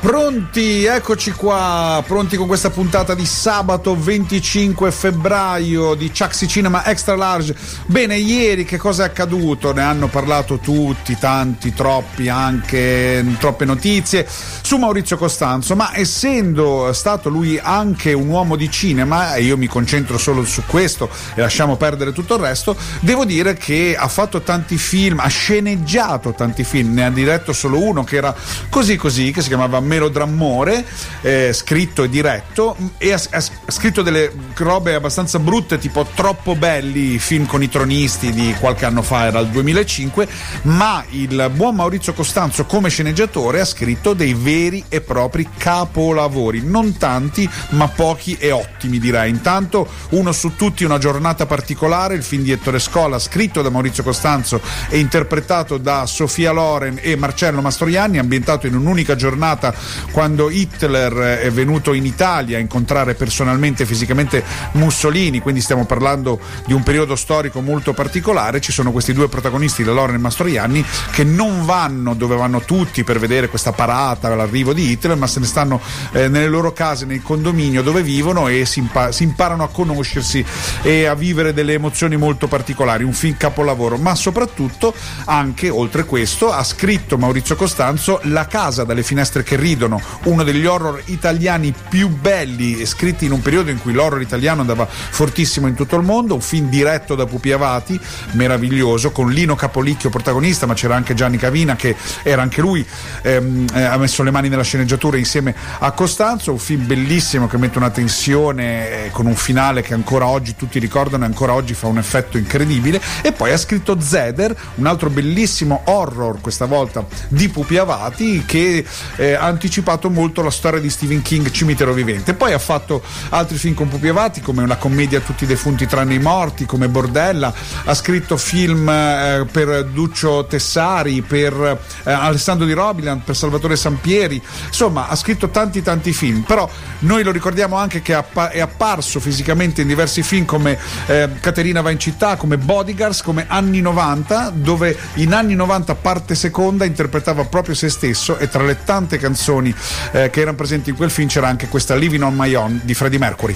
Pronti, eccoci qua, pronti con questa puntata di sabato 25 febbraio di Chucksy Cinema Extra Large. Bene, ieri che cosa è accaduto? Ne hanno parlato tutti, tanti, troppi, anche troppe notizie. Su Maurizio Costanzo, ma essendo stato lui anche un uomo di cinema, e io mi concentro solo su questo e lasciamo perdere tutto il resto, devo dire che ha fatto tanti film, ha sceneggiato tanti film, ne ha diretto solo uno che era così così, che si chiamava melodrammore, eh, scritto e diretto, e ha, ha scritto delle robe abbastanza brutte, tipo Troppo belli, film con i tronisti di qualche anno fa, era il 2005, ma il buon Maurizio Costanzo come sceneggiatore ha scritto dei veri e propri capolavori, non tanti, ma pochi e ottimi direi. Intanto uno su tutti, una giornata particolare, il film di Ettore Scola, scritto da Maurizio Costanzo e interpretato da Sofia Loren e Marcello Mastroianni, ambientato in un'unica giornata quando Hitler è venuto in Italia a incontrare personalmente e fisicamente Mussolini, quindi stiamo parlando di un periodo storico molto particolare, ci sono questi due protagonisti, la Loren e Mastroianni, che non vanno dove vanno tutti per vedere questa parata, l'arrivo di Hitler, ma se ne stanno eh, nelle loro case, nel condominio dove vivono e si, impa- si imparano a conoscersi e a vivere delle emozioni molto particolari, un film capolavoro, ma soprattutto anche, oltre questo, ha scritto Maurizio Costanzo La casa dalle finestre che ridono, uno degli horror italiani più belli, scritti in un periodo in cui l'horror italiano andava fortissimo in tutto il mondo, un film diretto da Pupi Avati, meraviglioso, con Lino Capolicchio protagonista, ma c'era anche Gianni Cavina che era anche lui, ehm, eh, ha messo le mani nella sceneggiatura insieme a Costanzo, un film bellissimo che mette una tensione eh, con un finale che ancora oggi tutti ricordano e ancora oggi fa un effetto incredibile, e poi ha scritto Zeder, un altro bellissimo horror, questa volta di Pupi Avati, che eh, anticipato molto la storia di Stephen King, Cimitero Vivente. Poi ha fatto altri film con Pupi Avati, come Una commedia tutti i defunti tranne i morti, come Bordella, ha scritto film eh, per Duccio Tessari, per eh, Alessandro Di Robiland, per Salvatore Sampieri, insomma ha scritto tanti tanti film, però noi lo ricordiamo anche che è apparso fisicamente in diversi film come eh, Caterina va in città, come Bodyguards, come Anni 90, dove in Anni 90 parte seconda interpretava proprio se stesso e tra le tante canzoni eh, che erano presenti in quel film c'era anche questa Living on My Own di Freddie Mercury.